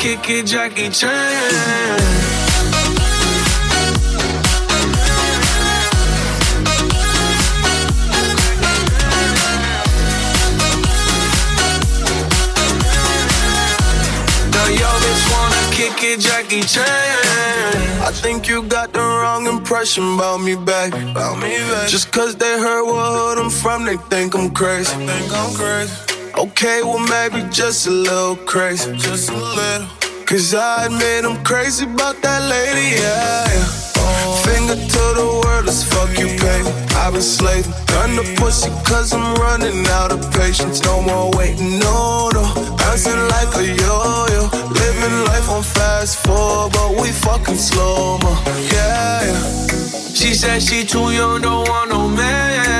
Kick it, Jackie Chan. Now yo wanna kick it, Jackie Chan. I think you got the wrong impression about me back. About me back. Just cause they heard what hood I'm from, they think I'm crazy. They think I'm crazy. Okay, well maybe just a little crazy. Just a little. Cause I admit I'm crazy about that lady, yeah. yeah. Finger to the world as fuck you pay. I've been slaving. Done the pussy cause I'm running out of patience. No more waiting, no, no. Bouncing like a yo-yo. Living life on fast forward, but we fucking slow mo. Yeah, yeah. She said she too young, don't want no man.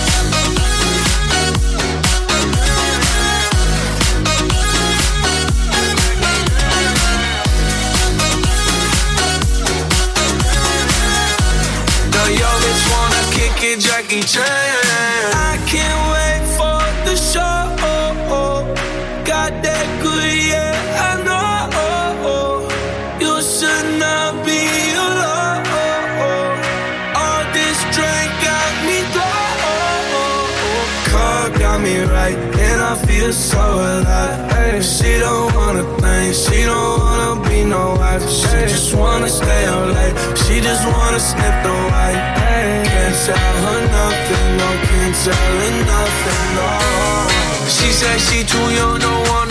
It, Jackie Chan. I can't wait for the show. Got that good, yeah, I know. You should not be alone. All this drink got me low. Car got me right, and I feel so alive. Don't wanna think, she don't wanna be no wife. She just wanna stay up late, she just wanna sniff the white. Can't tell her nothing, no, can't tell her nothing, no. She said she too young, don't want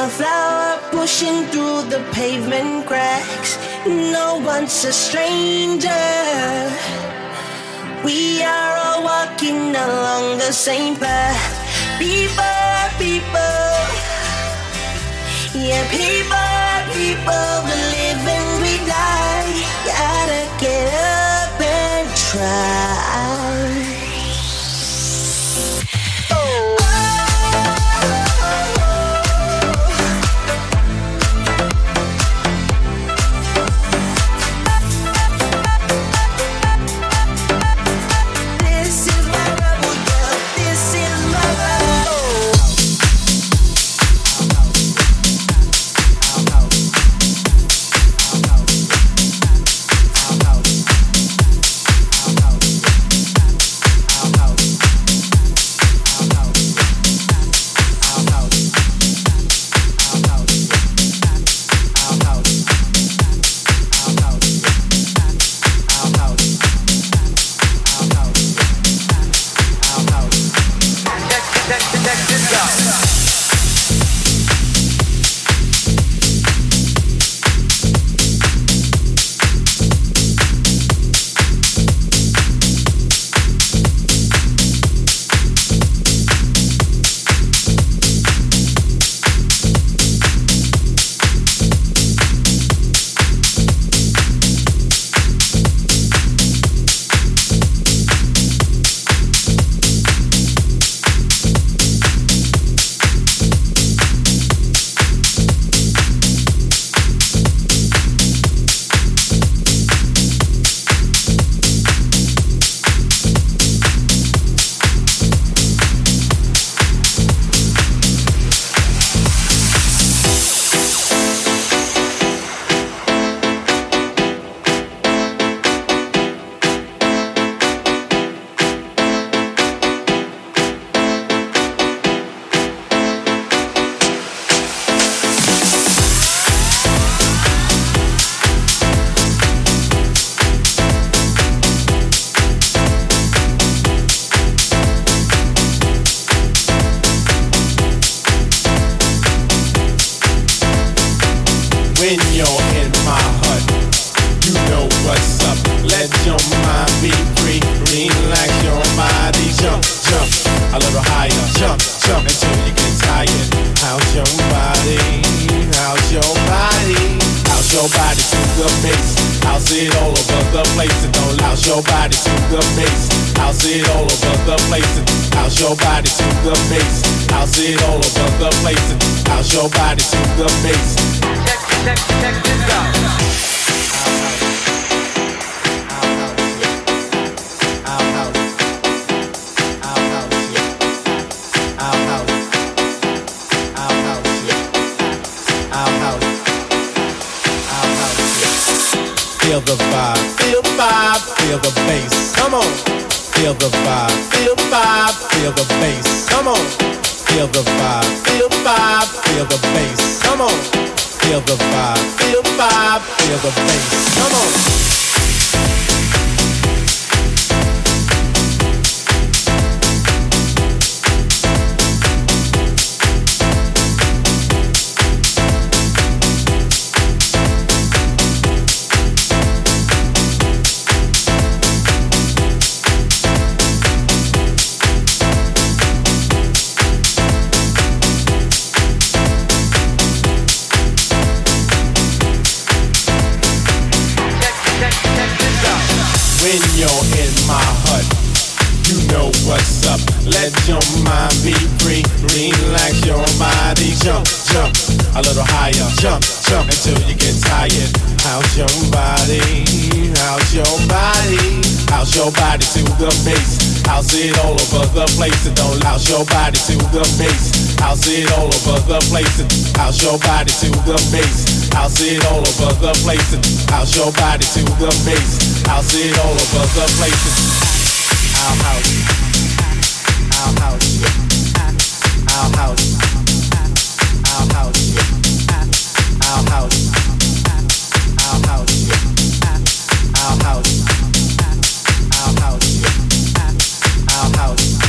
sunflower pushing through the pavement cracks. No one's a stranger. We are all walking along the same path. People, people. Yeah, people, people. We live and we die. Gotta get up and try. My hut, you know what's up. Let your mind be free. Relax your body. Jump, jump a little higher. Jump, jump until you get tired. How's your body? How's your body? How's your body to the bass? How's it all over the place? And don't house your body to the bass. How's it all over the place? And how's your body to the bass? I'll sit all over the place and house your body to the bass. I'll sit all over the place and I'll house you. I'll house you. I'll house you. I'll house you. I'll house you. I'll house you. I'll house you. I'll house. I'll house.